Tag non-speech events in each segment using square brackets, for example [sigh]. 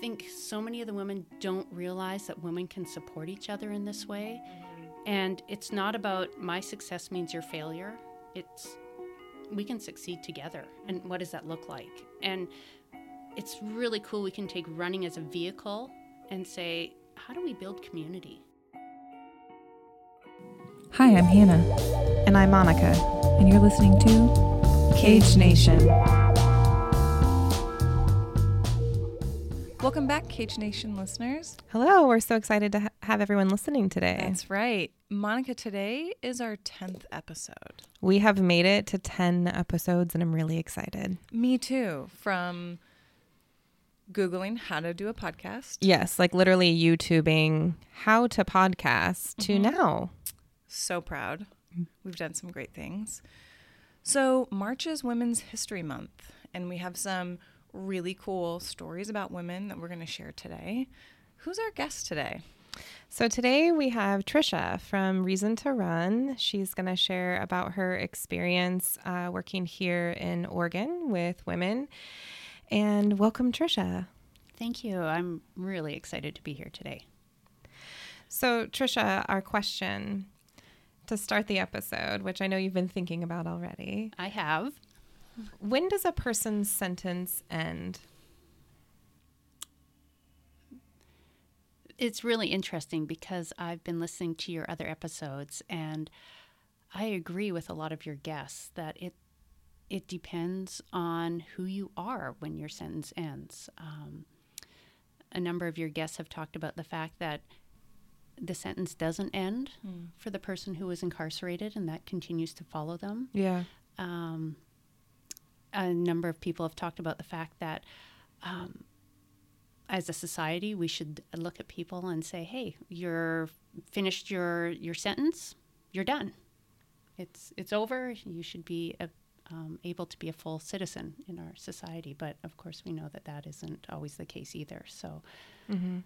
think so many of the women don't realize that women can support each other in this way. And it's not about my success means your failure. It's we can succeed together. And what does that look like? And it's really cool. We can take running as a vehicle and say, how do we build community? Hi, I'm Hannah. And I'm Monica. And you're listening to Cage Nation. Welcome back, Cage Nation listeners. Hello, we're so excited to ha- have everyone listening today. That's right. Monica, today is our 10th episode. We have made it to 10 episodes and I'm really excited. Me too. From Googling how to do a podcast. Yes, like literally YouTubing how to podcast to Mhm. now. So proud. We've done some great things. So, March is Women's History Month, and we have some really cool stories about women that we're going to share today. Who's our guest today? So today we have Trisha from Reason to Run. She's going to share about her experience uh, working here in Oregon with women. And welcome, Trisha. Thank you. I'm really excited to be here today. So, Trisha, our question to start the episode, which I know you've been thinking about already. I have. When does a person's sentence end? It's really interesting because I've been listening to your other episodes and I agree with a lot of your guests that it it depends on who you are when your sentence ends. Um, a number of your guests have talked about the fact that the sentence doesn't end for the person who was incarcerated and that continues to follow them. Yeah. Um, a number of people have talked about the fact that um, as a society, we should look at people and say, "Hey, you're finished your your sentence. You're done. It's it's over. You should be a, um, able to be a full citizen in our society." But of course, we know that that isn't always the case either. So Mm-hmm.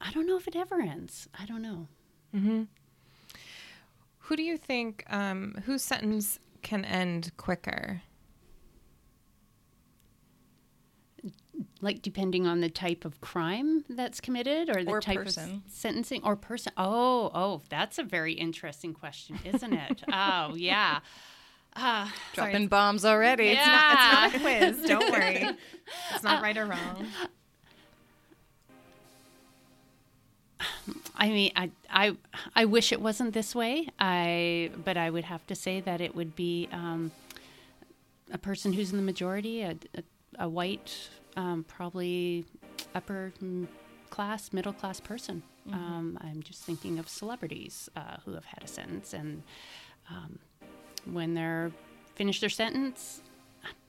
I don't know if it ever ends. I don't know. Mm-hmm. Who do you think, um, whose sentence can end quicker? Like depending on the type of crime that's committed or the Or type person. of sentencing or person oh oh that's a very interesting question isn't it [laughs] oh yeah uh, Dropping bombs already. It's not, it's not a quiz. [laughs] Don't worry. It's not right or wrong. I mean, I, I, I wish it wasn't this way. I, but I would have to say that it would be um, a person who's in the majority, a, a, a white, um, probably upper class, middle class person. Um, I'm just thinking of celebrities uh, who have had a sentence, and um, when they're finished their sentence.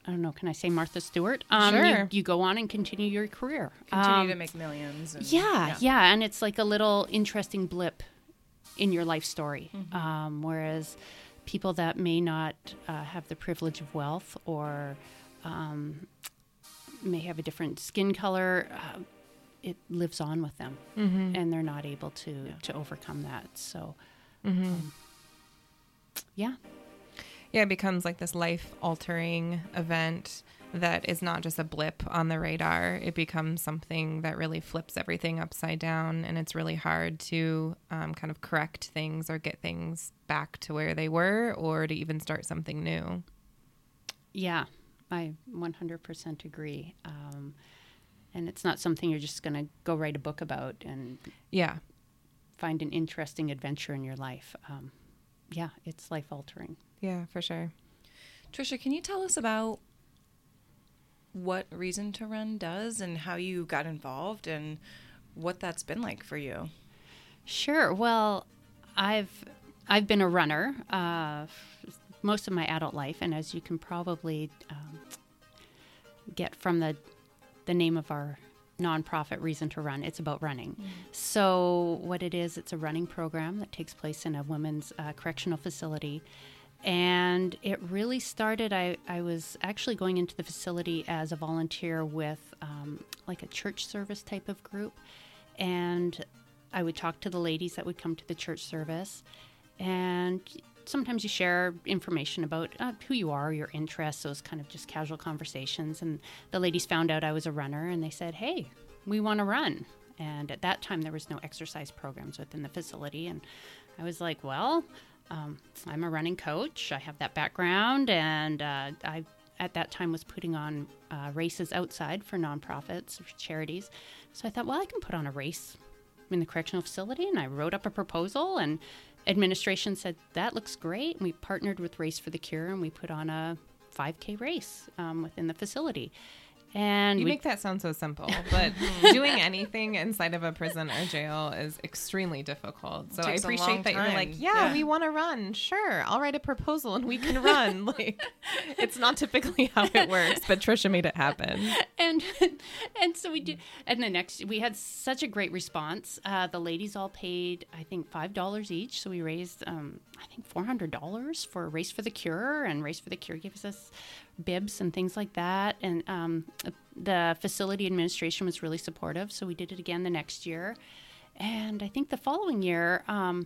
I don't know. Can I say Martha Stewart? Um, you- Sure. You, go on and continue your career. Continue Um, to make millions. And, yeah, yeah, and it's like a little interesting blip in your life story. Mm-hmm. Um, whereas people that may not uh, have the privilege of wealth or um, may have a different skin color, uh, it lives on with them, Mm-hmm. and they're not able to to overcome that. So, Mm-hmm. um, yeah, Yeah, it becomes like this life altering event that is not just a blip on the radar. It becomes something that really flips everything upside down. And it's really hard to um, kind of correct things or get things back to where they were or to even start something new. yeah, I 100% agree. Um, and it's not something you're just going to go write a book about and Yeah. find an interesting adventure in your life. Um, yeah, it's life altering. Yeah, for sure. Trisha, can you tell us about what Reason to Run does and how you got involved and what that's been like for you? Sure. Well, I've I've been a runner uh, f- most of my adult life, and as you can probably um, get from the the name of our nonprofit reason to run it's about running. So what it is it's a running program that takes place in a women's uh, correctional facility. And it really started I, I was actually going into the facility as a volunteer with um, like a church service type of group. And i would talk to the ladies that would come to the church service. And sometimes you share information about uh, who you are your interests those kind of just casual conversations and the ladies found out i was a runner and they said hey we want to run. And at that time, there was no exercise programs within the facility. And I was like, well, um, I'm a running coach. I have that background. And uh, I, at that time, was putting on uh, races outside for nonprofits, for charities. So I thought, well, I can put on a race in the correctional facility. And I wrote up a proposal. And administration said, that looks great. And we partnered with Race for the Cure and we put on a 5K race um, within the facility. And You we, make that sound so simple, but [laughs] doing anything inside of a prison or jail is extremely difficult. So I Takes a long appreciate that you're like, yeah, Yeah. we want to run. Sure, I'll write a proposal and we can [laughs] run. like, it's not typically how it [laughs] works, but Trisha made it happen. and and so we did and the next we had such a great response uh, the ladies all paid i think five dollars each so we raised um, i think four hundred dollars for race for the cure and race for the cure gives us bibs and things like that and um, the facility administration was really supportive so we did it again the next year and i think the following year um,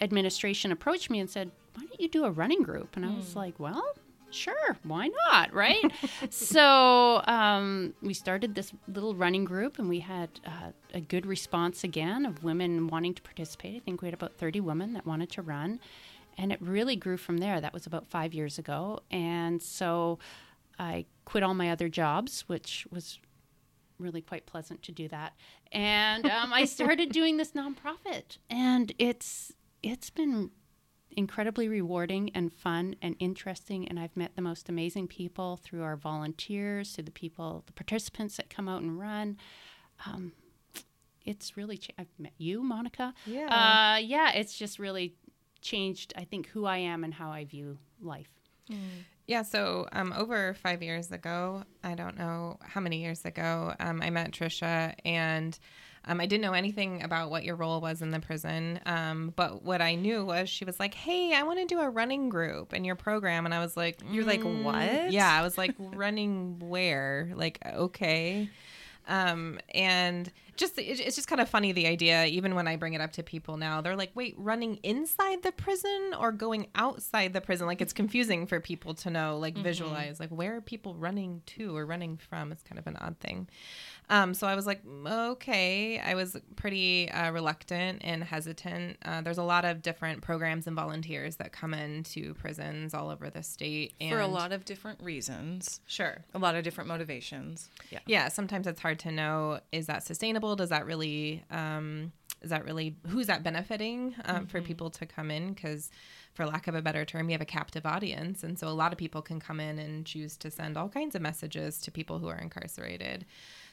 administration approached me and said, "Why don't you do a running group?" And I was like, "Well, sure, why not?" Right. [laughs] so um, we started this little running group, and we had uh, a good response again of women wanting to participate. I think we had about thirty women that wanted to run, and it really grew from there. That was about five years ago, and so I quit all my other jobs, which was really quite pleasant to do that. And um, I started doing this nonprofit, and it's it's been incredibly rewarding and fun and interesting. And I've met the most amazing people through our volunteers, to the people, the participants that come out and run. Um, it's really cha- I've met you, Monica. Yeah. uh, yeah. It's just really changed. I think who I am and how I view life. Yeah, so um, over five years ago, I don't know how many years ago, um, I met Trisha, and um, I didn't know anything about what your role was in the prison. Um, but what I knew was she was like, "Hey, I want to do a running group in your program," and I was like, You're like, "Mm, "What?" Yeah, I [laughs] was like, "Running where? Like, okay." Um, and just it's just kind of funny the idea. Even when I bring it up to people now, they're like, "Wait, running inside the prison or going outside the prison?" Like it's confusing for people to know, like visualize, like where are people running to or running from? It's kind of an odd thing. Um, so I was like, okay. I was pretty uh, reluctant and hesitant. Uh, there's a lot of different programs and volunteers that come into prisons all over the state, and for a lot of different reasons, sure, a lot of different motivations. Yeah. yeah sometimes it's hard to know is that sustainable does that really um, is that really who's that benefiting um, for people to come in because for lack of a better term you have a captive audience and so a lot of people can come in and choose to send all kinds of messages to people who are incarcerated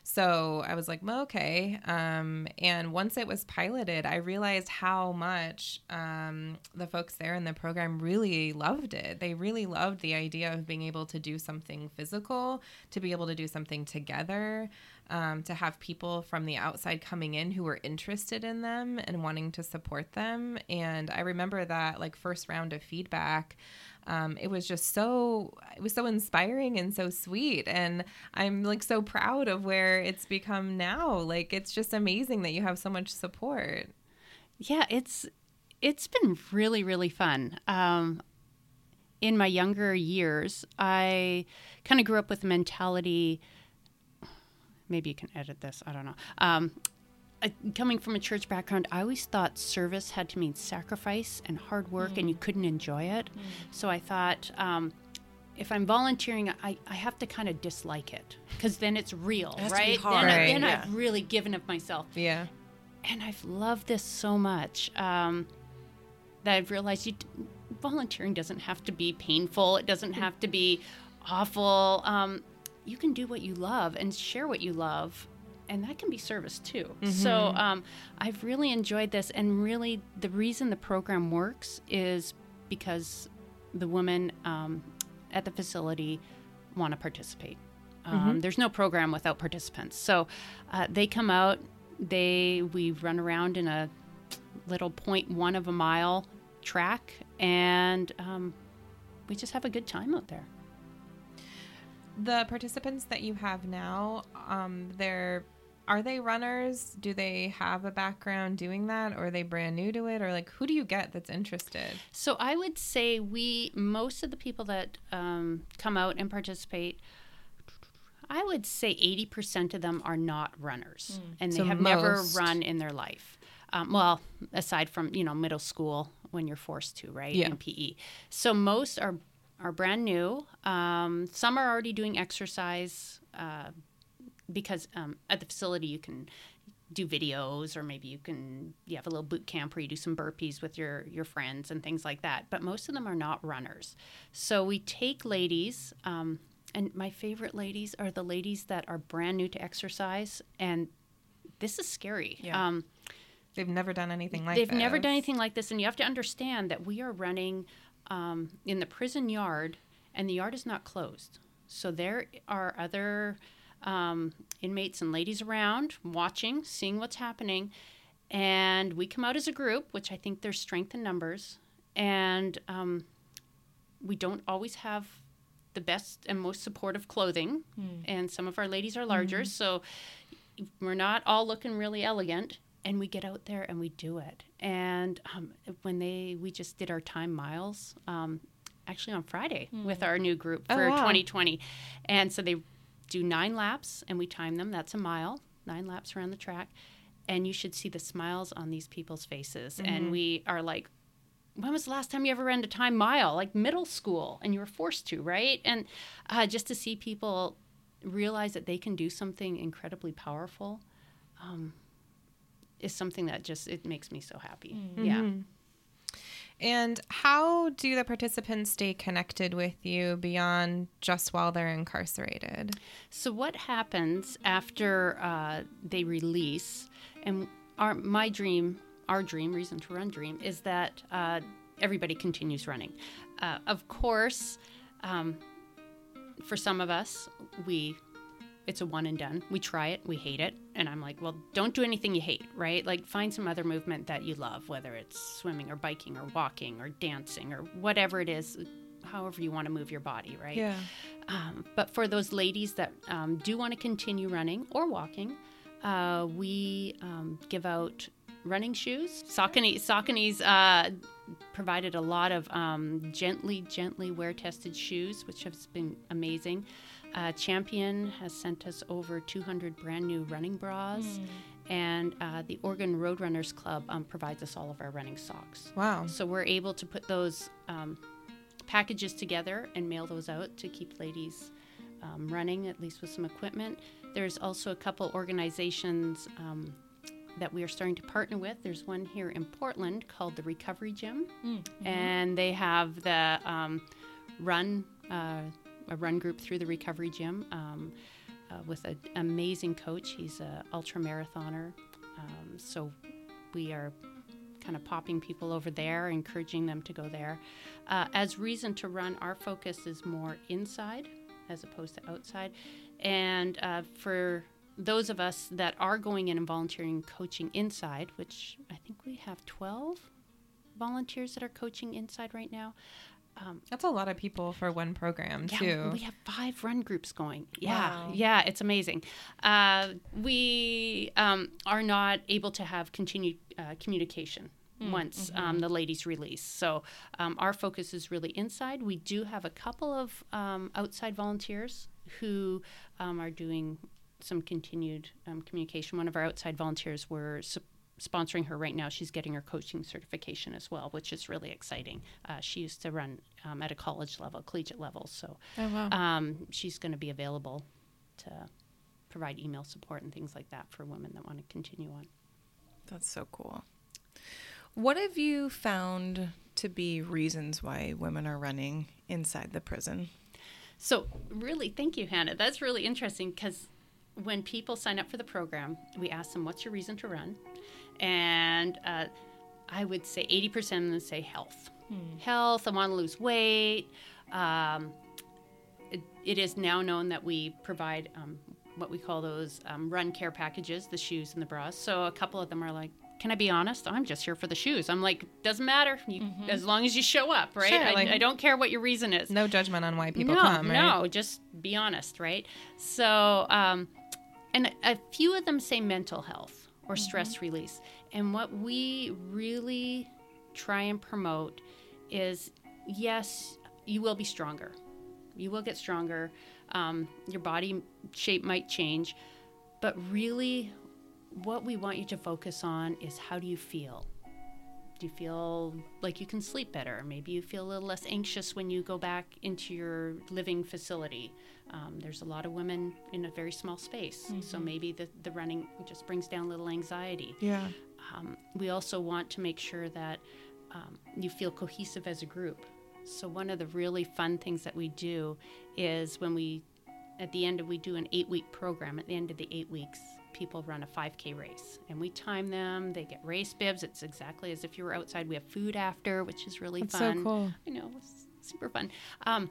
so I was like, well, okay. Um, and once it was piloted, I realized how much um, the folks there in the program really loved it. They really loved the idea of being able to do something physical, to be able to do something together, um, to have people from the outside coming in who were interested in them and wanting to support them. And I remember that like first round of feedback um, it was just so it was so inspiring and so sweet and i'm like so proud of where it's become now like it's just amazing that you have so much support Yeah, it's it's been really really fun. Um, in my younger years, I kind of grew up with mentality. Maybe you can edit this. I don't know. Um, I, coming from a church background, I always thought service had to mean sacrifice and hard work, and you couldn't enjoy it. So I thought. Um, if I'm volunteering, I, I have to kind of dislike it because then it's real, be right? hard, then, Right. then yeah. I've really given of myself yeah and I've loved this so much um, that I've realized you, volunteering doesn't have to be painful. It doesn't have to be awful. Um, you can do what you love and share what you love, and that can be service too. So um, I've really enjoyed this, and really the reason the program works is because the women um, at the facility want to participate. Um, There's no program without participants. So uh, they come out. They we run around in a little point one of a mile track, and um, we just have a good time out there. The participants that you have now um they're are they runners do they have a background doing that or are they brand new to it or like who do you get that's interested So I would say we most of the people that um, come out and participate. I would say 80% of them are not runners and they So have never run in their life. Um, well, aside from, you know, middle school when you're forced to, right? Yeah. In PE. So most are are brand new. Um, some are already doing exercise uh, because um, at the facility you can do videos or maybe you can you have a little boot camp where you do some burpees with your your friends and things like that but most of them are not runners so we take ladies um, and my favorite ladies are the ladies that are brand new to exercise and this is scary Yeah. um, They've never done anything like they've never done anything like this and you have to understand that we are running um, in the prison yard and the yard is not closed. So there are other um, inmates and ladies around watching seeing what's happening. And we come out as a group which i think there's strength in numbers. And um, we don't always have the best and most supportive clothing. And some of our ladies are larger. So we're not all looking really elegant and we get out there and we do it. And um, when they we just did our time miles um, actually on friday with our new group for Oh, for wow. 2020 and so they do nine laps and we time them. That's a mile nine laps around the track. And you should see the smiles on these people's faces. And we are like when was the last time you ever ran a time mile? Like middle school. And you were forced to right? And uh, just to see people realize that they can do something incredibly powerful um, is something that just it makes me so happy yeah And how do the participants stay connected with you beyond just while they're incarcerated? So what happens after uh, they release? And our my dream, our dream, reason to run dream, is that uh, everybody continues running. Uh, of course, um, for some of us, we it's a one and done. We try it, we hate it, and I'm like, well, don't do anything you hate, right? Like find some other movement that you love, whether it's swimming or biking or walking or dancing or whatever it is, however you want to move your body, right? Um, but for those ladies that um, do want to continue running or walking, uh, we um, give out running shoes. Saucony, Saucony's uh, provided a lot of um, gently, gently wear tested shoes, which has been amazing. Uh, Champion has sent us over 200 brand new running bras, and uh, the Oregon Roadrunners Club um, provides us all of our running socks. Wow. So we're able to put those um, packages together and mail those out to keep ladies um, running, at least with some equipment. There's also a couple organizations um, that we are starting to partner with. There's one here in Portland called the Recovery Gym, and they have the um, run uh, a run group through the Recovery Gym. Um, uh, with an amazing coach, he's an ultra marathoner. Um, so we are kind of popping people over there, encouraging them to go there. Uh, as reason to run, our focus is more inside as opposed to outside. And uh, for those of us that are going in and volunteering coaching inside, which I think we have 12 volunteers that are coaching inside right now. That's a lot of people for one program, Yeah, too. we have five run groups going. Yeah, Wow. yeah, it's amazing. Uh, we um, are not able to have continued uh, communication once um, the ladies release. So um, our focus is really inside. We do have a couple of um, outside volunteers who um, are doing some continued um, communication. One of our outside volunteers, we're su- sponsoring her right now. She's getting her coaching certification as well, which is really exciting. Uh, she used to run um, at a college level, collegiate level, so oh, wow. um, she's going to be available to provide email support and things like that for women that want to continue on. That's so cool. What have you found to be reasons why women are running inside the prison? So, really, thank you, Hannah. That's really interesting because when people sign up for the program, we ask them, What's your reason to run? And uh, I would say 80% of them say health. Health, I want to lose weight. Um, it, it is now known that we provide um, what we call those um, run care packages, the shoes and the bras. So a couple of them are like, "Can I be honest? I'm just here for the shoes." I'm like, "Doesn't matter, you, as long as you show up, right? Sure, I, like- I don't care what your reason is." no judgment on why people no, come, right? No, just be honest, right? So, um, and a few of them say mental health or stress release. And what we really try and promote is yes, you will be stronger. You will get stronger. Um, your body shape might change, but really, what we want you to focus on is how do you feel? Do you feel like you can sleep better? Maybe you feel a little less anxious when you go back into your living facility. Um, there's a lot of women in a very small space, so maybe the, the running just brings down a little anxiety. Yeah. Um, we also want to make sure that um, you feel cohesive as a group. So one of the really fun things that we do is when we, at the end of we do an eight-week program. At the end of the eight weeks, people run a 5K race, and we time them. They get race bibs. It's exactly as if you were outside. We have food after, which is really That's fun. so cool. I know, it's super fun. Um,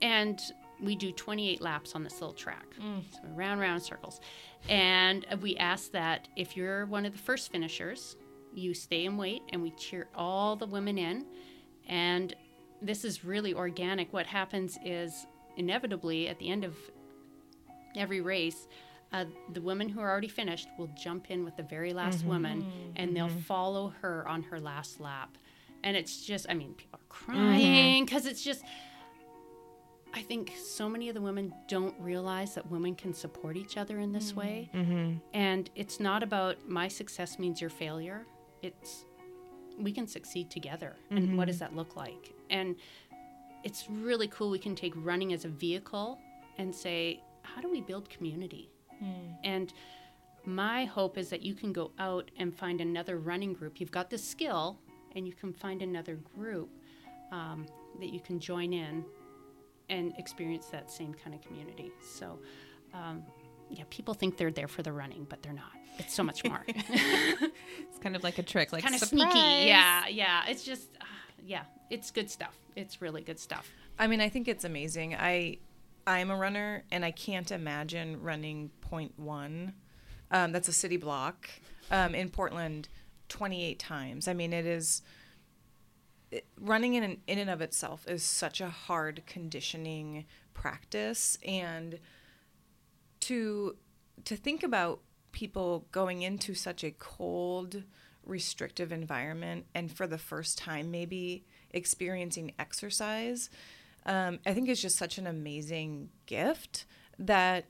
and we do 28 laps on this little track. So round, round circles. And we ask that if you're one of the first finishers, you stay and wait, and we cheer all the women in. And this is really organic. What happens is inevitably at the end of every race, uh, the women who are already finished will jump in with the very last mm-hmm. woman and they'll mm-hmm. follow her on her last lap. And it's just, I mean, people are mm-hmm. crying because it's just, I think so many of the women don't realize that women can support each other in this way. Mm-hmm. And it's not about my success means your failure. It's we can succeed together. And what does that look like? And it's really cool. We can take running as a vehicle and say, how do we build community? And my hope is that you can go out and find another running group. You've got the skill, and you can find another group um, that you can join in and experience that same kind of community. So, um, yeah, people think they're there for the running, but they're not. It's so much [laughs] more. It's kind of like a trick, like kind of sneaky. Yeah, yeah. It's just, uh, yeah, it's good stuff. It's really good stuff. I mean, I think it's amazing. I I'm a runner, and I can't imagine running point one. Um, that's a city block um, in Portland, 28 times. I mean, it is it, running in in and of itself is such a hard conditioning practice, and to to think about people going into such a cold restrictive environment and for the first time maybe experiencing exercise um, i think is just such an amazing gift that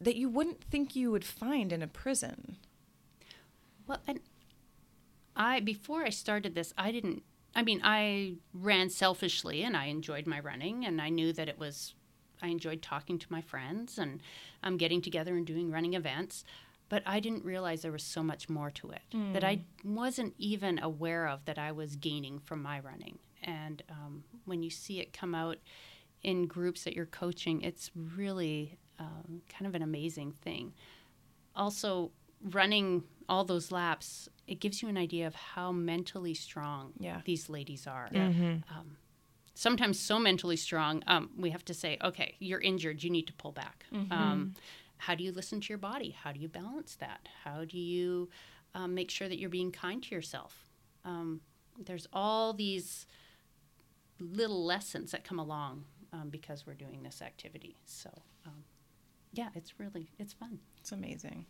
that you wouldn't think you would find in a prison Well, and I before I started this, I didn't. I mean, I ran selfishly, and I enjoyed my running, and I knew that it was. I enjoyed talking to my friends and um, getting together and doing running events, but I didn't realize there was so much more to it that I wasn't even aware of that I was gaining from my running. And um, when you see it come out in groups that you're coaching, it's really um, kind of an amazing thing. Also running all those laps it gives you an idea of how mentally strong Yeah. these ladies are. Mm-hmm. um, sometimes so mentally strong um, we have to say okay you're injured you need to pull back. Um, how do you listen to your body? How do you balance that? How do you um, make sure that you're being kind to yourself? Um, there's all these little lessons that come along um, because we're doing this activity. So um, yeah it's really it's fun. It's amazing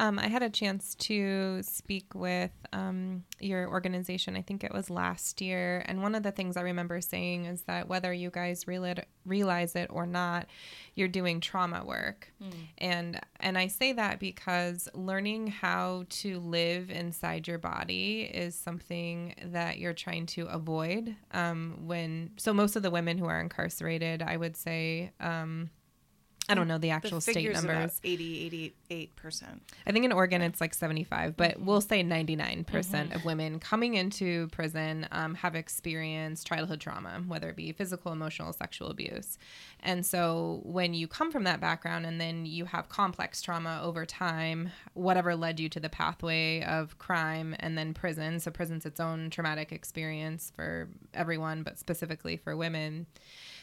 Um, I had a chance to speak with um, your organization. I think it was last year, and one of the things I remember saying is that whether you guys reali- realize it or not, you're doing trauma work, and and I say that because learning how to live inside your body is something that you're trying to avoid. Um, when so most of the women who are incarcerated, I would say. Um, I don't know the actual the state numbers. about 80 88 percent I think in Oregon it's like 75, but we'll say 99% of women coming into prison um, have experienced childhood trauma, whether it be physical, emotional, sexual abuse. And so when you come from that background and then you have complex trauma over time, whatever led you to the pathway of crime and then prison, so prison's its own traumatic experience for everyone, but specifically for women.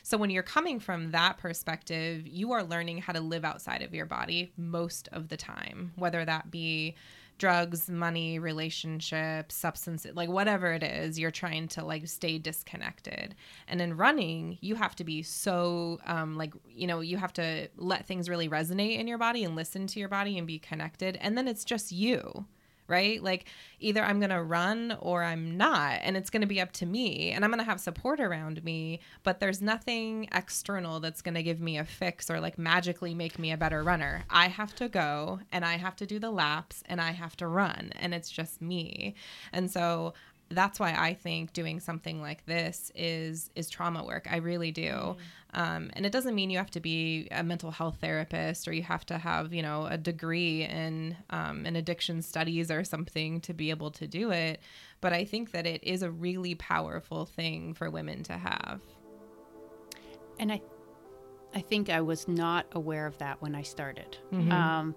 So when you're coming from that perspective, you are learning how to live outside of your body most of the time, whether that be drugs, money, relationships, substances, like whatever it is, you're trying to like stay disconnected. And in running, you have to be so um like, you know, you have to let things really resonate in your body and listen to your body and be connected. And then it's just you right? Like either I'm going to run or I'm not, and it's going to be up to me, and I'm going to have support around me, but there's nothing external that's going to give me a fix or like magically make me a better runner. I have to go and I have to do the laps and I have to run, and it's just me. And so that's why I think doing something like this is is trauma work. I really do. Mm. Um, and it doesn't mean you have to be a mental health therapist or you have to have you know a degree in um, in addiction studies or something to be able to do it. But I think that it is a really powerful thing for women to have. And I, I think I was not aware of that when I started. Mm-hmm. Um,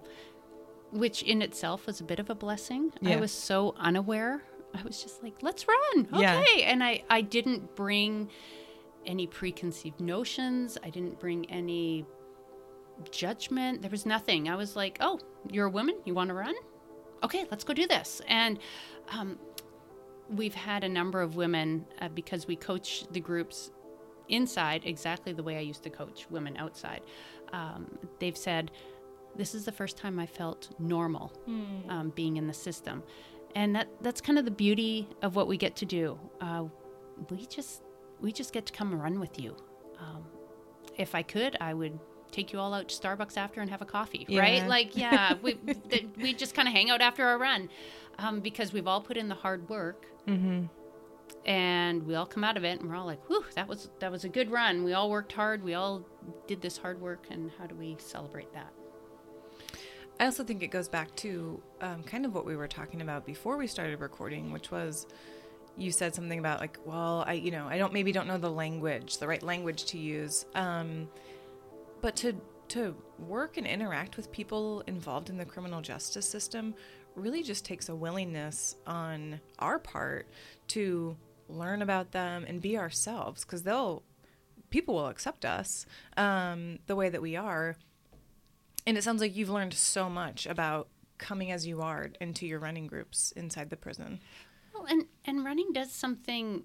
which in itself was a bit of a blessing. Yeah. I was so unaware I was just like, let's run. Okay. Yeah. And I, I didn't bring any preconceived notions. I didn't bring any judgment. There was nothing. I was like, oh, you're a woman. You want to run? Okay, let's go do this. And um, we've had a number of women uh, because we coach the groups inside exactly the way I used to coach women outside. Um, they've said, this is the first time I felt normal mm. um, being in the system and that that's kind of the beauty of what we get to do. Uh, we just we just get to come and run with you. Um, if I could, I would take you all out to Starbucks after and have a coffee, yeah. right? Like, [laughs] yeah, we we just kind of hang out after our run um, because we've all put in the hard work. Mm-hmm. And we all come out of it, and we're all like, "Whew, that was that was a good run. We all worked hard. We all did this hard work, and how do we celebrate that?" I also think it goes back to um, kind of what we were talking about before we started recording, which was you said something about like, well, I you know I don't maybe don't know the language, the right language to use, um, but to to work and interact with people involved in the criminal justice system really just takes a willingness on our part to learn about them and be ourselves because they'll people will accept us um, the way that we are and it sounds like you've learned so much about coming as you are into your running groups inside the prison. Well, and and running does something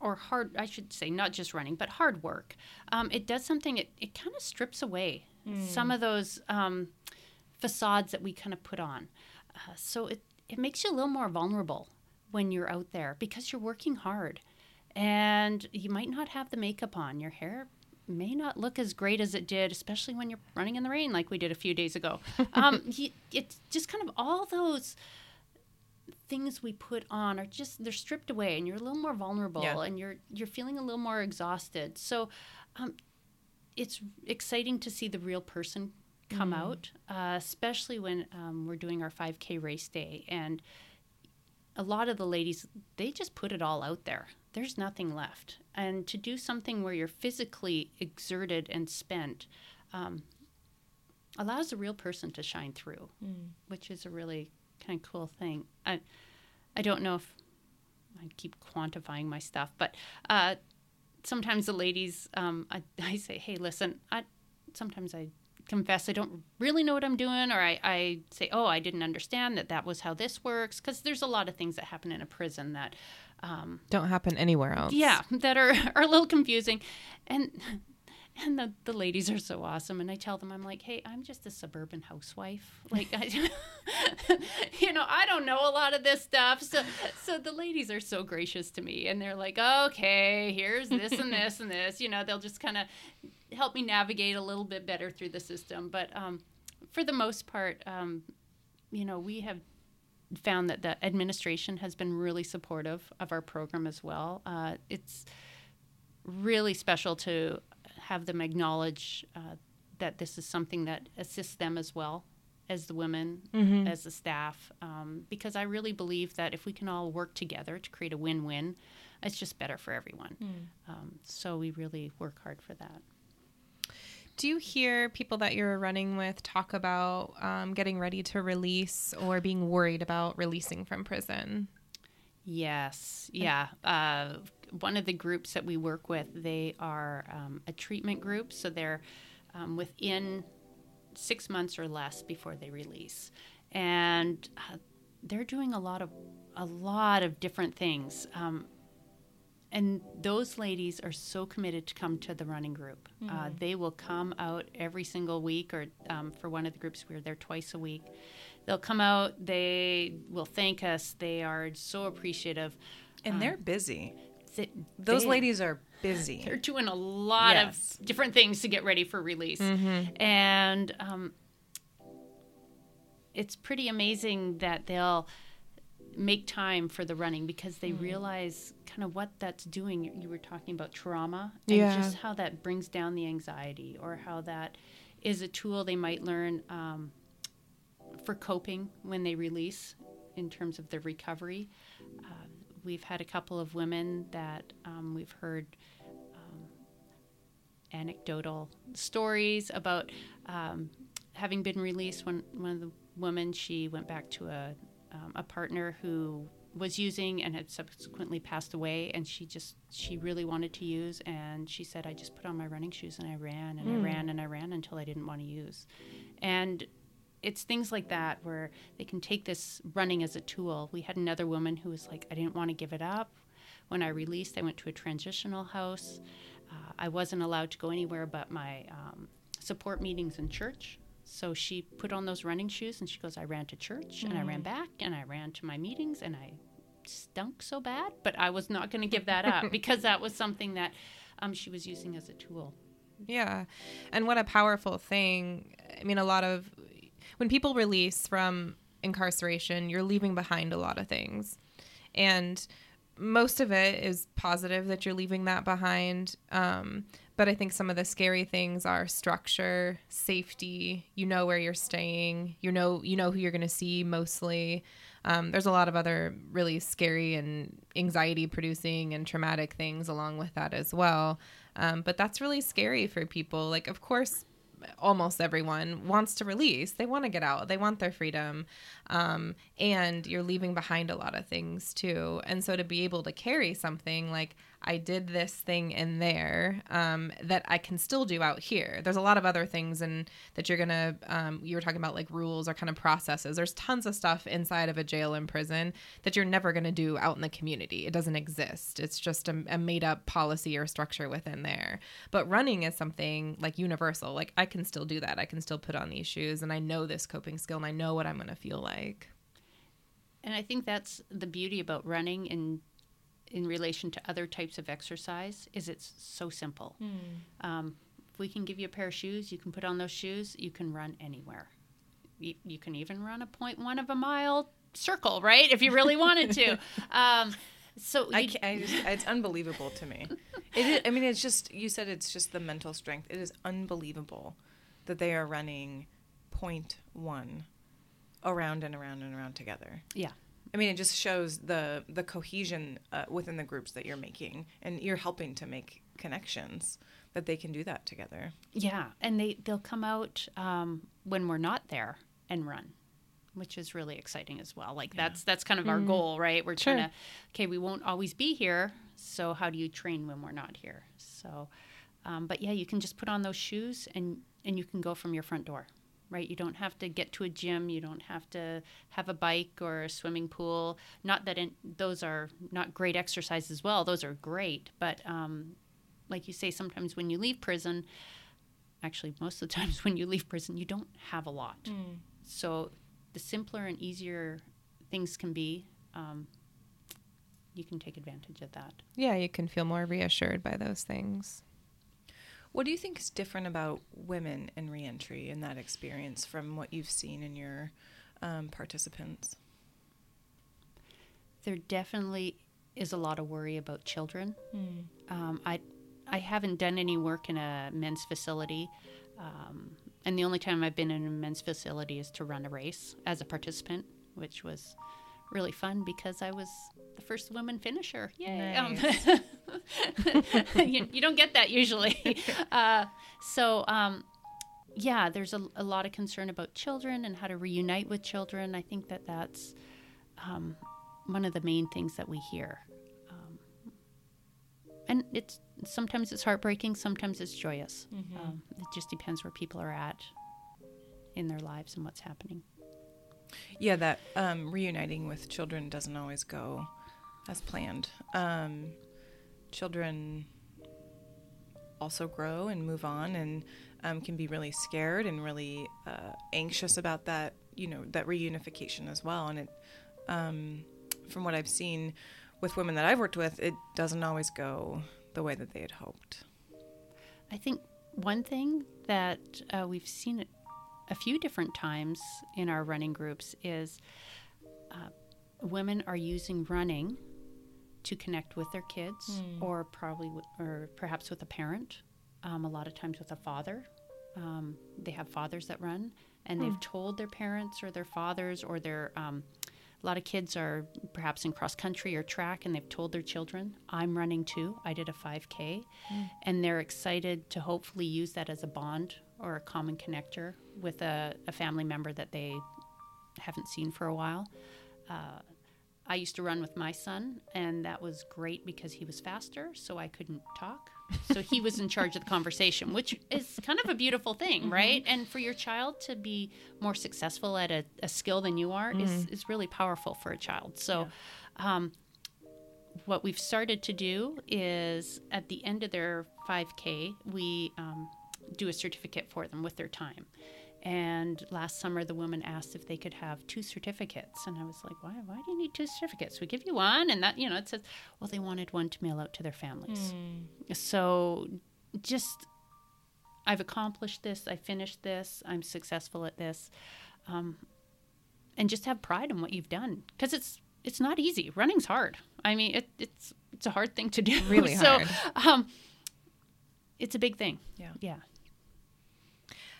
or hard I should say not just running but hard work. Um, it does something it, it kind of strips away mm. some of those um, facades that we kind of put on. Uh, so it it makes you a little more vulnerable when you're out there because you're working hard and you might not have the makeup on. Your hair may not look as great as it did, especially when you're running in the rain like we did a few days ago. [laughs] Um, it's just kind of all those things we put on are just they're stripped away, and you're a little more vulnerable, yeah. and you're you're feeling a little more exhausted. So, um, it's exciting to see the real person come mm. out, uh, especially when um, we're doing our 5K race day and a lot of the ladies they just put it all out there. There's nothing left. And to do something where you're physically exerted and spent um, allows a real person to shine through mm. which is a really kind of cool thing. I i don't know if i keep quantifying my stuff but uh, sometimes the ladies um, I, [laughs] I say hey listen i sometimes i confess I don't really know what I'm doing, or I, I say, oh, I didn't understand that that was how this works, because there's a lot of things that happen in a prison that um, don't happen anywhere else. Yeah, [laughs] that are are a little confusing, and and the, the ladies are so awesome and i tell them i'm like hey i'm just a suburban housewife [laughs] like i [laughs] you know i don't know a lot of this stuff so so the ladies are so gracious to me and they're like okay here's this and this and this you know they'll just kind of help me navigate a little bit better through the system. But um, for the most part, um, you know, we have found that the administration has been really supportive of our program as well. Uh, it's really special to have them acknowledge uh, that this is something that assists them as well as the women, mm-hmm. as the staff, um, because I really believe that if we can all work together to create a win win, it's just better for everyone. Mm. Um, so we really work hard for that. Do you hear people that you're running with talk about um, getting ready to release or being worried about releasing from prison? Yes. Yeah. Uh, one of the groups that we work with, they are um, a treatment group. So they're um, within six months or less before they release. And uh, they're doing a lot of a lot of different things. Um, and those ladies are so committed to come to the running group. Uh, mm-hmm. Uh, they will come out every single week, or um, for one of the groups, we're there twice a week. they'll come out. They will thank us. They are so appreciative. And they're busy. Th- Those they- ladies are busy. [laughs] they're doing a lot Yes. of different things to get ready for release and um, it's pretty amazing that they'll make time for the running because they realize kind of what that's doing You- were talking about trauma and Yeah. just how that brings down the anxiety or how that is a tool they might learn um, for coping when they release in terms of their recovery uh, we've had a couple of women that um, we've heard anecdotal stories about um, having been released. When one of the women, she went back to a um, a partner who was using and had subsequently passed away, and she just she really wanted to use, and she said, "I just put on my running shoes and I ran and I ran and I ran until I didn't want to use," and it's things like that where they can take this running as a tool. We had another woman who was like, I didn't want to give it up. When I released, I went to a transitional house. Uh, I wasn't allowed to go anywhere but my um, support meetings in church. So she put on those running shoes and she goes, I ran to church and I ran back and I ran to my meetings and I stunk so bad, but I was not going to give that up [laughs] because that was something that um, she was using as a tool. Yeah. And what a powerful thing. I mean, a lot of when people release from incarceration, you're leaving behind a lot of things. And most of it is positive that you're leaving that behind. Um, but I think some of the scary things are structure, safety. You know where you're staying. You know you know who you're going to see mostly. Um, there's a lot of other really scary and anxiety producing and traumatic things along with that as well. Um, but that's really scary for people. Like, of course, almost everyone wants to release. They want to get out. They want their freedom. Um, and you're leaving behind a lot of things too. And so to be able to carry something like, I did this thing in there um, that I can still do out here. There's a lot of other things and that you're gonna. Um, you were talking about like rules or kind of processes. There's tons of stuff inside of a jail and prison that you're never gonna do out in the community. It doesn't exist. It's just a, a made up policy or structure within there. But running is something like universal. Like I can still do that. I can still put on these shoes and I know this coping skill and I know what I'm gonna feel like. And I think that's the beauty about running in in relation to other types of exercise is it's so simple. Um, if we can give you a pair of shoes, you can put on those shoes, you can run anywhere. You, you can even run a point one of a mile circle, right? If you really wanted to. [laughs] Um, so I, I just, it's unbelievable to me. [laughs] It is, I mean, it's just you said it's just the mental strength. It is unbelievable that they are running point one around and around and around together. yeah. I mean, it just shows the the cohesion uh, within the groups that you're making, and you're helping to make connections that they can do that together. Yeah, and they they'll come out um, when we're not there and run, which is really exciting as well. Like that's that's kind of our goal, right? We're trying to okay, we won't always be here, so how do you train when we're not here? So, um, but yeah, you can just put on those shoes and and you can go from your front door, right? You don't have to get to a gym, you don't have to have a bike or a swimming pool. Not that in, those are not great exercise as well; those are great, but um, like you say, sometimes when you leave prison actually most of the [laughs] times when you leave prison you don't have a lot so the simpler and easier things can be um, you can take advantage of that Yeah, you can feel more reassured by those things. What do you think is different about women in reentry in that experience from what you've seen in your um, participants? there definitely is a lot of worry about children um, I, I haven't done any work in a men's facility um, and the only time i've been in a men's facility is to run a race as a participant which was really fun because i was the first woman finisher yay Um, [laughs] you, you don't get that usually. [laughs] uh, so, um, yeah, there's a, a lot of concern about children and how to reunite with children. I think that that's um, one of the main things that we hear. Um, and it's sometimes it's heartbreaking, sometimes it's joyous. Um, it just depends where people are at in their lives and what's happening. Yeah, that um, reuniting with children doesn't always go as planned. Um, children also grow and move on and um, can be really scared and really uh, anxious about that you know that reunification as well. And it, um, from what I've seen with women that I've worked with, it doesn't always go the way that they had hoped. I think one thing that uh, we've seen a few different times in our running groups is uh, women are using running to connect with their kids, Hmm. or probably, with, or perhaps with a parent. Um, a lot of times with a father. Um, they have fathers that run, and they've told their parents or their fathers or their. Um, a lot of kids are perhaps in cross country or track, and they've told their children, "I'm running too. I did a 5K," and they're excited to hopefully use that as a bond or a common connector with a, a family member that they haven't seen for a while. Uh, I used to run with my son, and that was great because he was faster, so I couldn't talk. So he was in charge of the conversation, which is kind of a beautiful thing, right? And for your child to be more successful at a, a skill than you are is, is really powerful for a child. So, um, what we've started to do is at the end of their 5K, we um, do a certificate for them with their time. And last summer, the woman asked if they could have two certificates, and I was like, "Why? Why do you need two certificates? We give you one." And that, you know, it says, "Well, they wanted one to mail out to their families." So, just I've accomplished this. I finished this. I'm successful at this, um, and just have pride in what you've done because it's it's not easy. Running's hard. I mean, it, it's it's a hard thing to do. Really [laughs] so, hard. um, it's a big thing. Yeah. Yeah.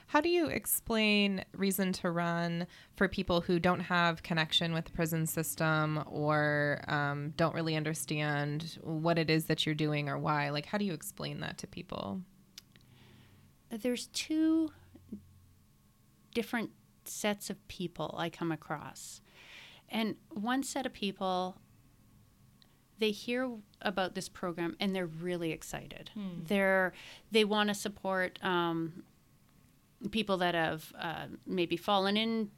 How do you explain reason to run for people who don't have connection with the prison system or um, don't really understand what it is that you're doing or why? Like, how do you explain that to people? there's two different sets of people I come across. And one set of people, they hear about this program and they're really excited. They're they want to support um, people that have uh, maybe fallen in.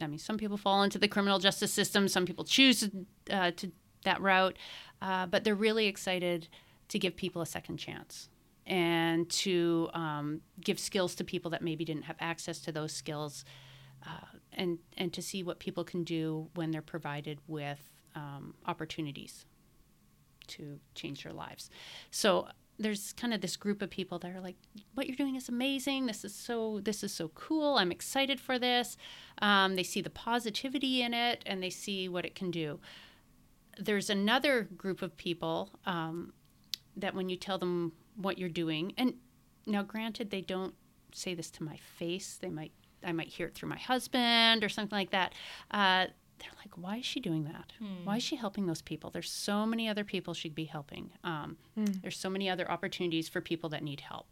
I mean, some people fall into the criminal justice system. Some people choose uh, to that route, uh, but they're really excited to give people a second chance and to um, give skills to people that maybe didn't have access to those skills, uh, and and to see what people can do when they're provided with um, opportunities to change their lives. So there's kind of this group of people that are like, "What you're doing is amazing. This is so this is so cool. I'm excited for this." Um, they see the positivity in it, and they see what it can do. There's another group of people um, that when you tell them what you're doing, and now granted, they don't say this to my face. They might I might hear it through my husband or something like that. Uh, they're like, why is she doing that? Why is she helping those people? There's so many other people she'd be helping. Um, There's so many other opportunities for people that need help.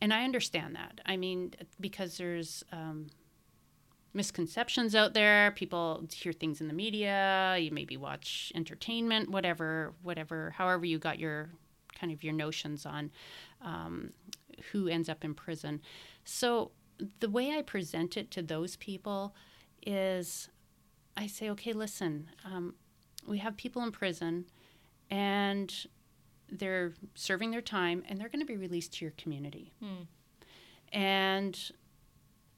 And I understand that. I mean, because there's um, misconceptions out there. People hear things in the media. You maybe watch entertainment, whatever, whatever, however you got your kind of your notions on um, who ends up in prison. So the way I present it to those people is I say, okay, listen, um, we have people in prison and they're serving their time and they're going to be released to your community. And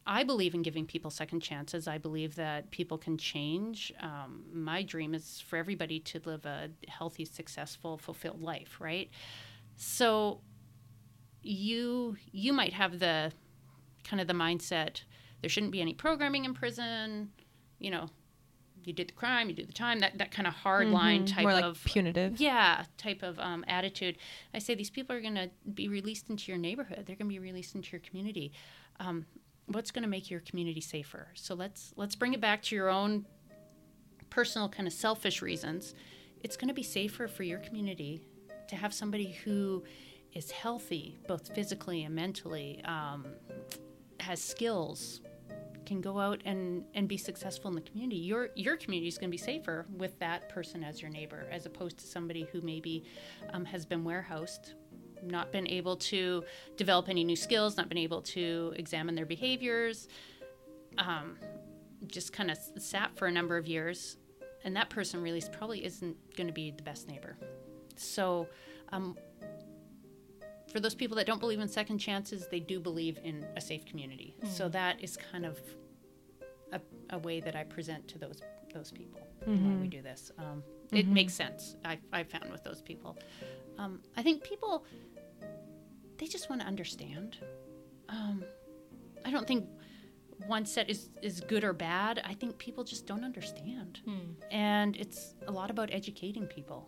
I believe in giving people second chances. I believe that people can change. Um, my dream is for everybody to live a healthy, successful, fulfilled life, right? So you you might have the kind of the mindset there shouldn't be any programming in prison. You know, you did the crime, you did the time. That that kind of hard line type Mm-hmm. More like of punitive. yeah type of um, attitude i say these people are going to be released into your neighborhood they're going to be released into your community um, what's going to make your community safer so let's let's bring it back to your own personal kind of selfish reasons it's going to be safer for your community to have somebody who is healthy both physically and mentally um, has skills can go out and, and be successful in the community. Your your community is going to be safer with that person as your neighbor, as opposed to somebody who maybe um, has been warehoused, not been able to develop any new skills, not been able to examine their behaviors, um, just kind of sat for a number of years, and that person really probably isn't going to be the best neighbor. So. Um, for those people that don't believe in second chances, they do believe in a safe community. So that is kind of a, a way that I present to those those people when we do this. Um, It makes sense. I I found with those people. Um, I think people they just want to understand. Um, I don't think one set is is good or bad. I think people just don't understand, and it's a lot about educating people.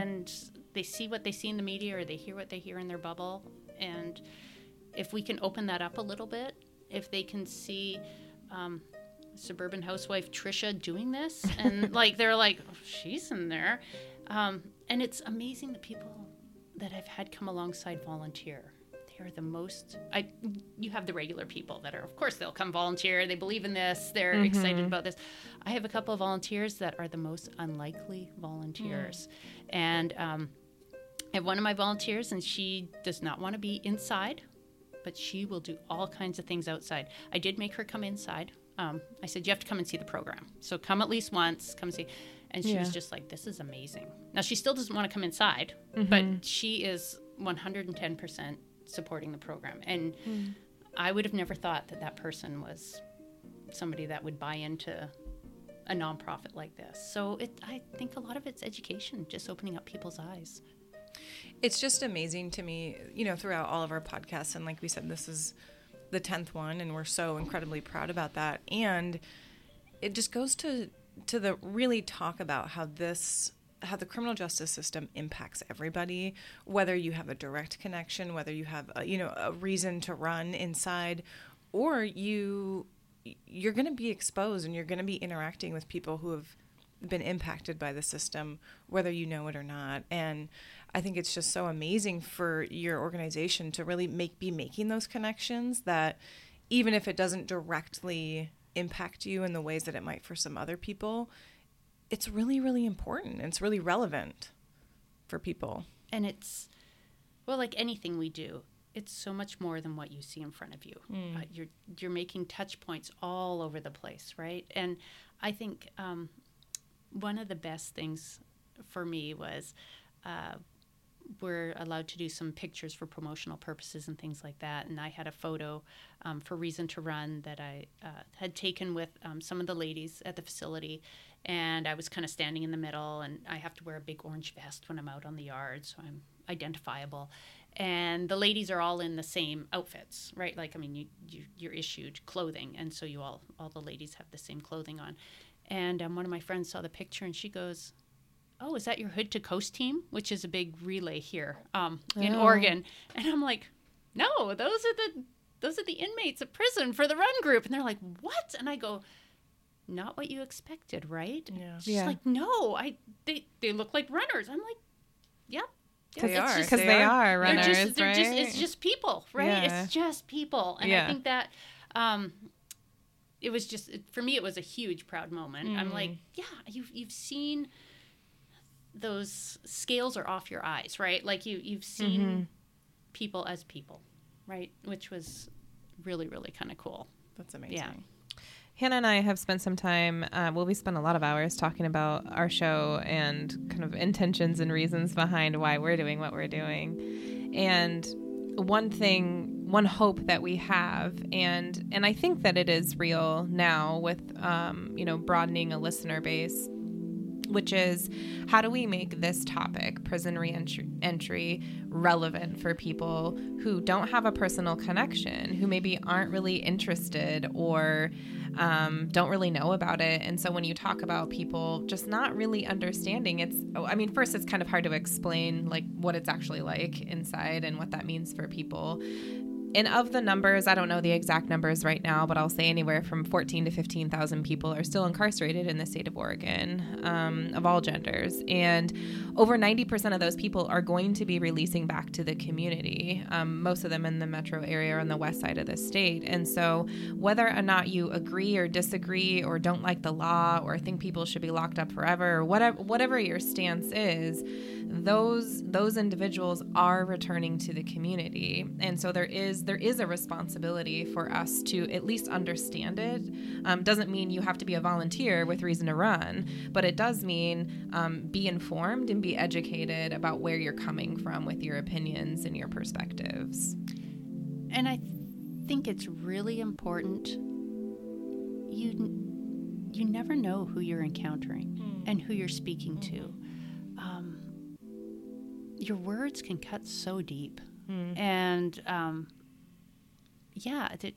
And they see what they see in the media, or they hear what they hear in their bubble, and if we can open that up a little bit, if they can see. Um, suburban housewife Trisha doing this, [laughs] and like they're like, oh, she's in there, um, and it's amazing the people that I've had come alongside volunteer. They are the most. I you have the regular people that are, of course, they'll come volunteer. They believe in this. They're excited about this. I have a couple of volunteers that are the most unlikely volunteers, and um, I have one of my volunteers, and she does not want to be inside but she will do all kinds of things outside. I did make her come inside. Um, I said, You have to come and see the program. So come at least once, come see. And she was just like, This is amazing. Now, she still doesn't want to come inside, but she is 110% supporting the program. And I would have never thought that that person was somebody that would buy into a nonprofit like this. So it, I think a lot of it's education, just opening up people's eyes. It's just amazing to me, you know, throughout all of our podcasts. And like we said, this is the 10th one, and we're so incredibly proud about that. And it just goes to, to the really talk about how this how the criminal justice system impacts everybody whether you have a direct connection whether you have a, you know a reason to run inside or you you're going to be exposed and you're going to be interacting with people who have been impacted by the system, whether you know it or not. And I think it's just so amazing for your organization to really make be making those connections that even if it doesn't directly impact you in the ways that it might for some other people, it's really, really important. It's really relevant for people. and it's well like anything we do it's so much more than what you see in front of you uh, you're you're making touch points all over the place right and i think um, one of the best things for me was uh, we're allowed to do some pictures for promotional purposes and things like that. And I had a photo um, for Reason to Run that I uh, had taken with um, some of the ladies at the facility. And I was kind of standing in the middle, and I have to wear a big orange vest when I'm out on the yard, so I'm identifiable. And the ladies are all in the same outfits, right? Like, I mean, you, you you're issued clothing, and so you all all the ladies have the same clothing on. And um, one of my friends saw the picture, and she goes, oh, is that your Hood to Coast team? Which is a big relay here um, in Oh. Oregon. And I'm like, no, those are the those are the inmates at prison for the run group. And they're like, what? And I go, not what you expected, right? Yeah. She's Yeah. like, no, I they they look like runners. I'm like, yep. yep, They it's are. because they, are they're runners, just, they're right? just it's just people, right? Yeah. It's just people, and I think that um, it was just for me. It was a huge proud moment. I'm like, Mm. yeah, you've you've seen those scales are off your eyes, right? Like you you've seen Mm-hmm. people as people, right? Which was really really kind of cool. That's amazing. Yeah. Hannah and I have spent some time, uh, well, we spent a lot of hours talking about our show and kind of intentions and reasons behind why we're doing what we're doing. And one thing, one hope that we have, and and I think that it is real now with, um, you know, broadening a listener base, which is how do we make this topic, prison reentry, relevant for people who don't have a personal connection, who maybe aren't really interested or um, don't really know about it. And so when you talk about people just not really understanding, it's, I mean, first, it's kind of hard to explain like what it's actually like inside and what that means for people. And of the numbers, I don't know the exact numbers right now, but I'll say anywhere from 14 to 15,000 people are still incarcerated in the state of Oregon um, of all genders. And over 90% of those people are going to be releasing back to the community, um, most of them in the metro area or on the west side of the state. And so, whether or not you agree or disagree or don't like the law or think people should be locked up forever or whatever, whatever your stance is, those those individuals are returning to the community and so there is there is a responsibility for us to at least understand it. Um, doesn't mean you have to be a volunteer with reason to run but it does mean um, be informed and be educated about where you're coming from with your opinions and your perspectives. And I think it's really important you you never know who you're encountering and who you're speaking to. Um, your words can cut so deep, and um, yeah, it,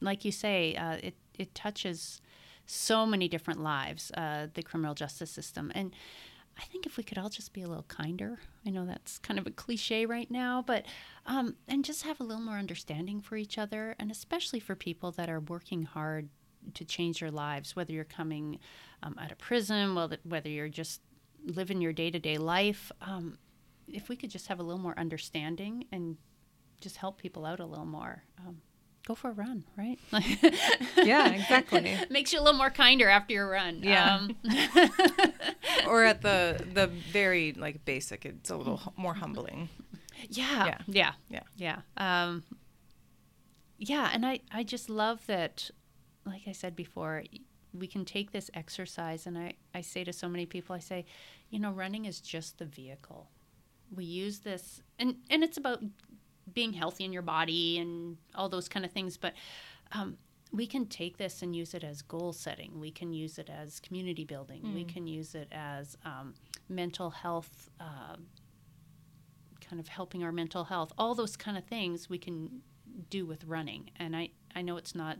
like you say, uh, it it touches so many different lives, uh, the criminal justice system, and I think if we could all just be a little kinder, I know that's kind of a cliche right now, but um, and just have a little more understanding for each other, and especially for people that are working hard to change your lives, whether you're coming um, out of prison, whether you're just living your day to day life. Um, if we could just have a little more understanding and just help people out a little more. Um, go for a run, right? [laughs] Yeah, exactly. [laughs] Makes you a little more kinder after your run. Yeah. Um, [laughs] or at the the very like basic, it's a little more humbling. yeah. Yeah. Yeah. Yeah. Yeah. Um, yeah. And I, I just love that, like I said before, we can take this exercise. And I, I say to so many people, I say, you know, running is just the vehicle. We use this, and, and it's about being healthy in your body and all those kind of things. But um, we can take this and use it as goal setting. We can use it as community building. We can use it as um, mental health, uh, kind of helping our mental health. All those kind of things we can do with running. And I, I know it's not,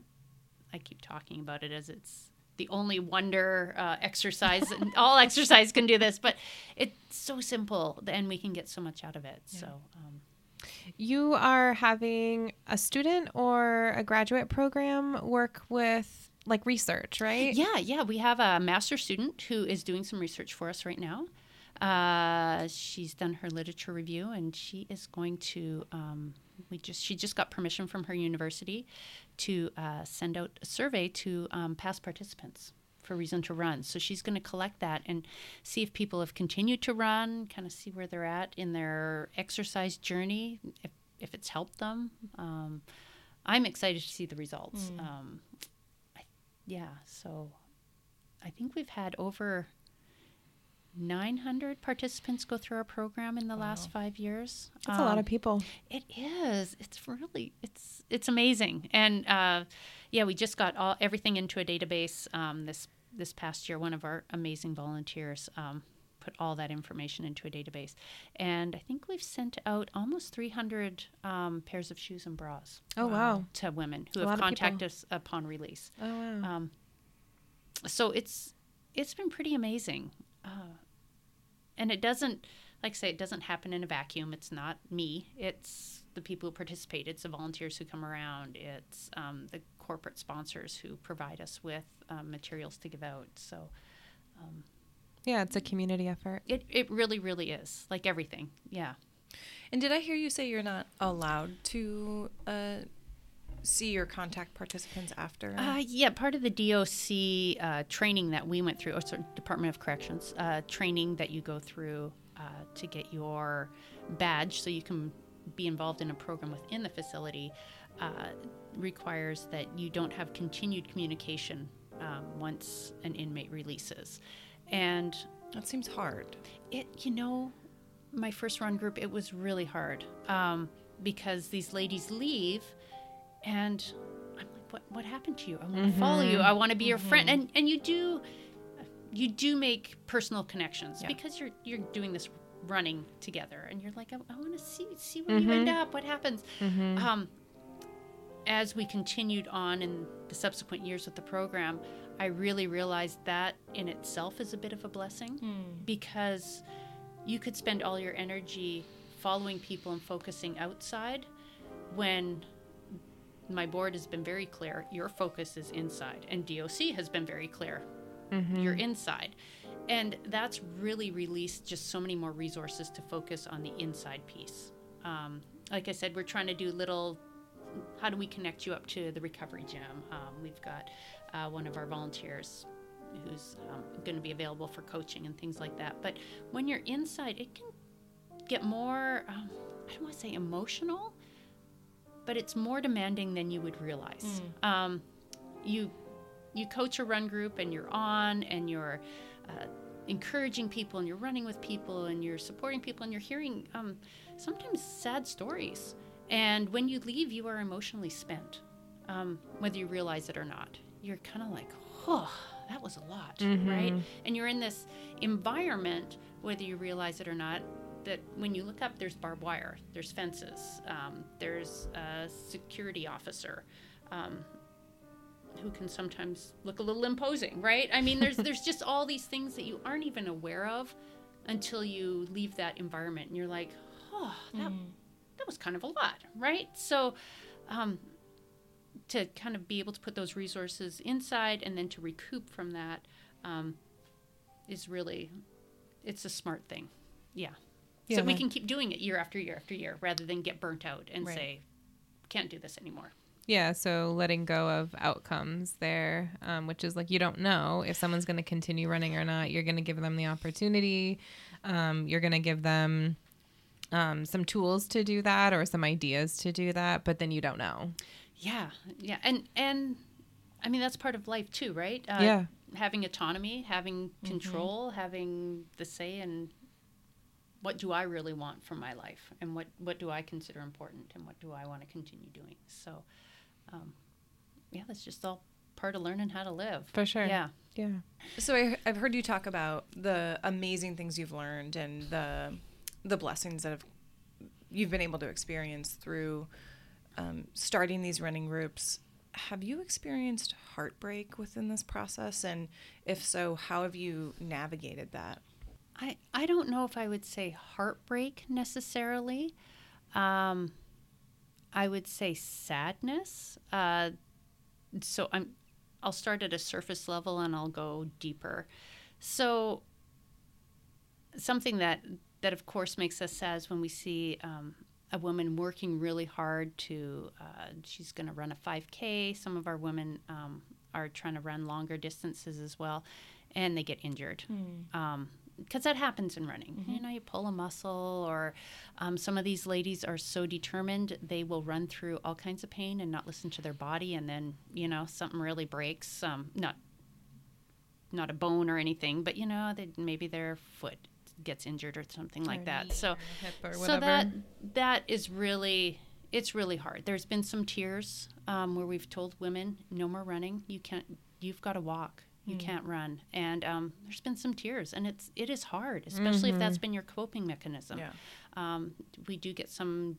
I keep talking about it as it's the only wonder uh, exercise. and [laughs] all exercise can do this, but it's so simple and we can get so much out of it. So, um, You are having a student or a graduate program work with like research, right? Yeah, yeah. We have a master student who is doing some research for us right now. Uh, she's done her literature review, and she is going to. Um, we just she just got permission from her university to uh, send out a survey to um, past participants for Reason to Run. So she's going to collect that and see if people have continued to run, kind of see where they're at in their exercise journey, if if it's helped them. Um, I'm excited to see the results. Um, I, yeah, so I think we've had over 900 participants go through our program in the last five years. That's a lot Um, of people. it is. It's really it's it's amazing. And uh, yeah, we just got all everything into a database um, this this past year. One of our amazing volunteers um, put all that information into a database, and I think we've sent out almost 300 um, pairs of shoes and bras. Oh, wow. To women who A have contacted us upon release. Oh wow. Um, so it's it's been pretty amazing, uh, and it doesn't like I say it doesn't happen in a vacuum. It's not me. It's the people who participate. It's the volunteers who come around. It's um, the corporate sponsors who provide us with um, materials to give out. So yeah, it's a community effort. it it really really is like everything. Yeah. And did I hear you say you're not allowed to uh, see your contact participants after? Uh, yeah, part of the DOC uh, training that we went through, or sorry, Department of Corrections uh, training that you go through uh, to get your badge so you can be involved in a program within the facility uh, requires that you don't have continued communication um, once an inmate releases. And that seems hard. it you know my first run group it was really hard um, because these ladies leave and i'm like what, what happened to you? I want to follow you. I want to be your friend. And and you do you do make personal connections Yeah. because you're you're doing this running together and you're like i, I want to see see where you end up. What happens? Um, as we continued on in the subsequent years with the program, I really realized that in itself is a bit of a blessing because you could spend all your energy following people and focusing outside when my board has been very clear your focus is inside and DOC has been very clear you're inside. And that's really released just so many more resources to focus on the inside piece. Um, like i said we're trying to do little how do we connect you up to the recovery gym? Um, we've got uh, one of our volunteers who's um, going to be available for coaching and things like that. But when you're inside, it can get more, um, I don't want to say emotional, but it's more demanding than you would realize. Um, you you coach a run group and you're on and you're uh, encouraging people and you're running with people and you're supporting people and you're hearing um, sometimes sad stories. And when you leave, you are emotionally spent, um, whether you realize it or not. You're kind of like, oh, that was a lot, Mm-hmm. right? And you're in this environment, whether you realize it or not, that when you look up, there's barbed wire, there's fences, um, there's a security officer. Um, who can sometimes look a little imposing, right? I mean, there's there's just all these things that you aren't even aware of until you leave that environment, and you're like, oh, that that was kind of a lot, right? So, um, to kind of be able to put those resources inside and then to recoup from that um, is really it's a smart thing, yeah. So we can keep doing it year after year after year rather than get burnt out and Right. say, can't do this anymore. Yeah, so letting go of outcomes there, um, which is like you don't know if someone's going to continue running or not. You're going to give them the opportunity. Um, you're going to give them um, some tools to do that or some ideas to do that, but then you don't know. Yeah, yeah, and and I mean that's part of life too, right? Uh, Yeah. having autonomy, having control, having the say in what do I really want from my life, and what what do I consider important, and what do I want to continue doing. So, um, yeah, that's just all part of learning how to live. For sure. Yeah. Yeah. So I, I've heard you talk about the amazing things you've learned and the the blessings that have you've been able to experience through um, starting these running groups. Have you experienced heartbreak within this process? And if so, how have you navigated that? I, I don't know if I would say heartbreak necessarily. Um, I would say sadness. Uh, so I'm I'll start at a surface level and I'll go deeper. So something that that of course makes us sad when we see um, a woman working really hard to uh, she's going to run a 5k some of our women um, are trying to run longer distances as well and they get injured. Because that happens in running. You know you pull a muscle or um, some of these ladies are so determined they will run through all kinds of pain and not listen to their body and then you know something really breaks um, not not a bone or anything, but you know, they, maybe their foot gets injured or something like that. So, or so that that is really it's really hard. There's been some tears um, where we've told women, no more running. You can't. You've got to walk. You can't run. And um, there's been some tears, and it's it is hard, especially if that's been your coping mechanism. Yeah. Um, we do get some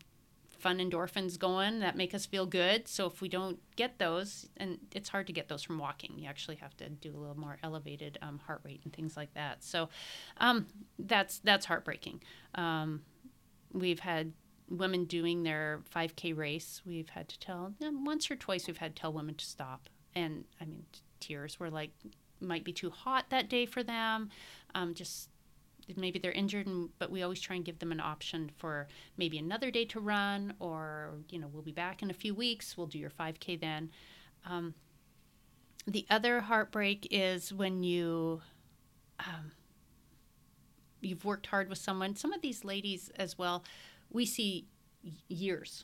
fun endorphins going that make us feel good. So if we don't get those, and it's hard to get those from walking, you actually have to do a little more elevated um, heart rate and things like that. So um, that's that's heartbreaking. Um, we've had women doing their 5K race. We've had to tell once or twice. We've had to tell women to stop, and I mean tears were like might be too hot that day for them. Um, just maybe they're injured and but we always try and give them an option for maybe another day to run or you know we'll be back in a few weeks we'll do your 5k then. Um, the other heartbreak is when you um, you've worked hard with someone. Some of these ladies as well we see years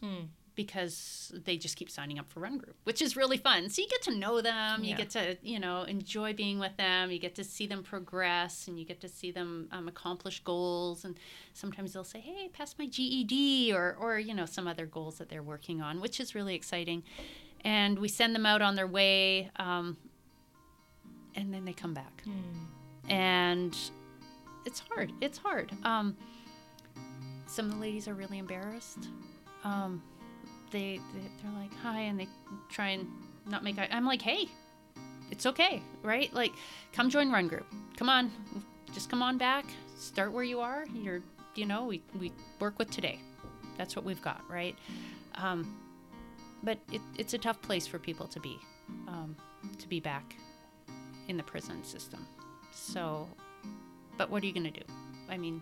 because they just keep signing up for run group which is really fun. So you get to know them you get to you know enjoy being with them you get to see them progress and you get to see them um, accomplish goals. And sometimes they'll say hey pass my ged or or you know some other goals that they're working on which is really exciting. And we send them out on their way um, and then they come back. And it's hard it's hard. Um, some of the ladies are really embarrassed. Um, they, they they're like hi and they try and not make eye i'm like hey it's okay right? Like come join run group. Come on just come on back. Start where you are. You're you know we, we work with today. That's what we've got right? Um, but it, it's a tough place for people to be um, to be back in the prison system. So but what are you going to do? I mean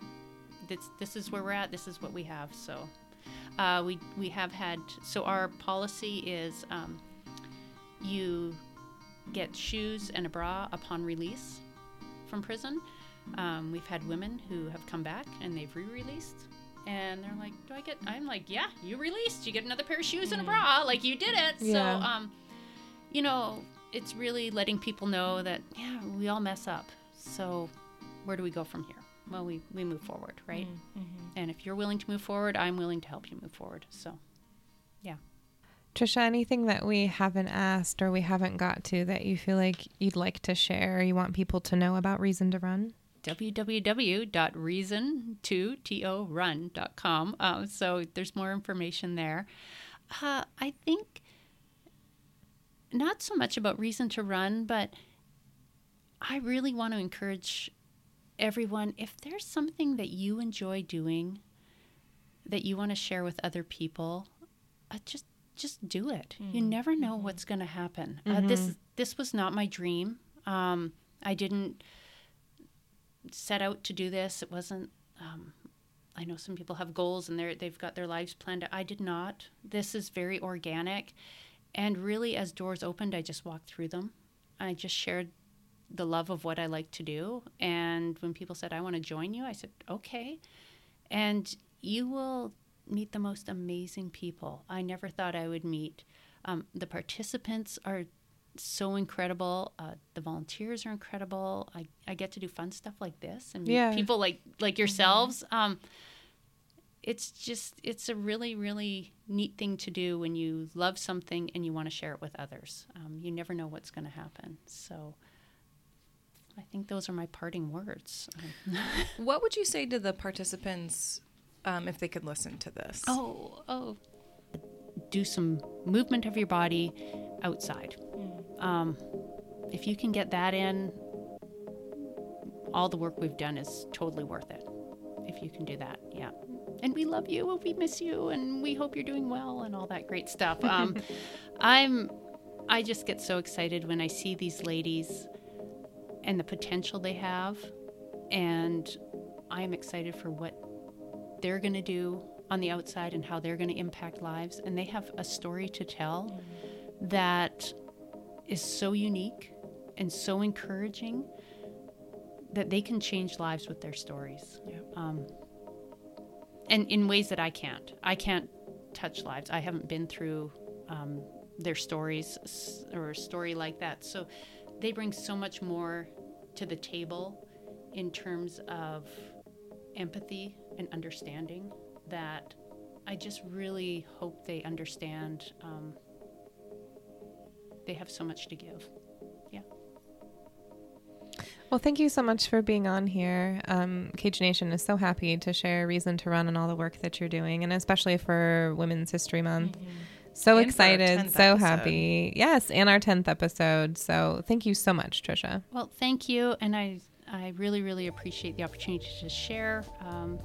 this, this is where we're at. This is what we have. So uh, we we have had so our policy is um, you get shoes and a bra upon release from prison. Um, we've had women who have come back and they've re-released, and they're like, "Do I get?" I'm like, "Yeah, you released. You get another pair of shoes and a bra. Like you did it." Yeah. So, um, you know, it's really letting people know that yeah, we all mess up. So, where do we go from here? Well, we we move forward, right? And if you're willing to move forward, I'm willing to help you move forward. So, yeah. Trisha, anything that we haven't asked or we haven't got to that you feel like you'd like to share or you want people to know about Reason to Run? www.reason2torun.com. Uh, so there's more information there. Uh, I think not so much about Reason to Run, but I really want to encourage everyone if there's something that you enjoy doing that you want to share with other people, uh, just just do it. Mm-hmm. You never know mm-hmm. what's going to happen. Mm-hmm. Uh, this mm-hmm. this was not my dream. Um, I didn't set out to do this. It wasn't. Um, I know some people have goals and they they've got their lives planned. I did not. This is very organic, and really, as doors opened, I just walked through them. I just shared the love of what I like to do. And when people said, "I want to join you," I said, "Okay." And you will meet the most amazing people. I never thought I would meet. Um, the participants are so incredible. Uh, the volunteers are incredible. I, I get to do fun stuff like this and yeah. people like like yourselves. Mm-hmm. Um, it's just it's a really really neat thing to do when you love something and you want to share it with others. Um, you never know what's going to happen. So. I think those are my parting words. [laughs] what would you say to the participants um, if they could listen to this. Oh, oh. Do some movement of your body outside. Mm. Um, if you can get that in, all the work we've done is totally worth it. If you can do that, yeah. And we love you and we miss you and we hope you're doing well and all that great stuff. Um, [laughs] I'm, I just get so excited when I see these ladies and the potential they have, and I am excited for what they're going to do on the outside and how they're going to impact lives. And they have a story to tell that is so unique and so encouraging that they can change lives with their stories. Yeah. Um, and in ways that I can't. I can't touch lives. I haven't been through um, their stories or a story like that. So they bring so much more to the table in terms of empathy and understanding that I just really hope they understand um, they have so much to give. Yeah. Well, thank you so much for being on here. Um, Cage Nation is so happy to share Reason to Run and all the work that you're doing, and especially for Women's History Month. Mm-hmm. So and excited, so episode. happy. Yes, and our 10th episode. So thank you so much, Trisha. Well, thank you. And I, I really, really appreciate the opportunity to share um,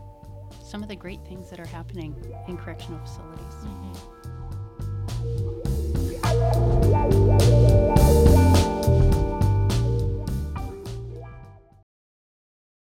some of the great things that are happening in correctional facilities. Mm-hmm.